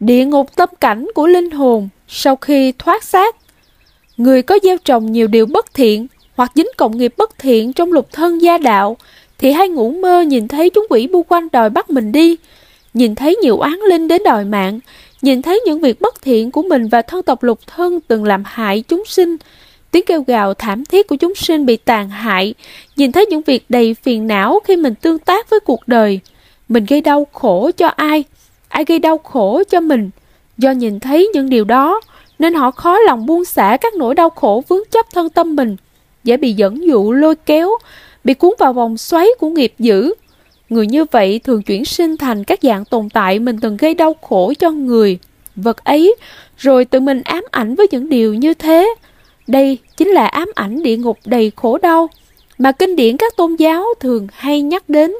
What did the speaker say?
địa ngục tâm cảnh của linh hồn sau khi thoát xác. Người có gieo trồng nhiều điều bất thiện hoặc dính cộng nghiệp bất thiện trong lục thân gia đạo thì hay ngủ mơ nhìn thấy chúng quỷ bu quanh đòi bắt mình đi, nhìn thấy nhiều oán linh đến đòi mạng, nhìn thấy những việc bất thiện của mình và thân tộc lục thân từng làm hại chúng sinh, tiếng kêu gào thảm thiết của chúng sinh bị tàn hại, nhìn thấy những việc đầy phiền não khi mình tương tác với cuộc đời. Mình gây đau khổ cho ai? Ai gây đau khổ cho mình? Do nhìn thấy những điều đó, nên họ khó lòng buông xả các nỗi đau khổ vướng chấp thân tâm mình, dễ bị dẫn dụ lôi kéo, bị cuốn vào vòng xoáy của nghiệp dữ. Người như vậy thường chuyển sinh thành các dạng tồn tại mình từng gây đau khổ cho người, vật ấy, rồi tự mình ám ảnh với những điều như thế. Đây chính là ám ảnh địa ngục đầy khổ đau mà kinh điển các tôn giáo thường hay nhắc đến.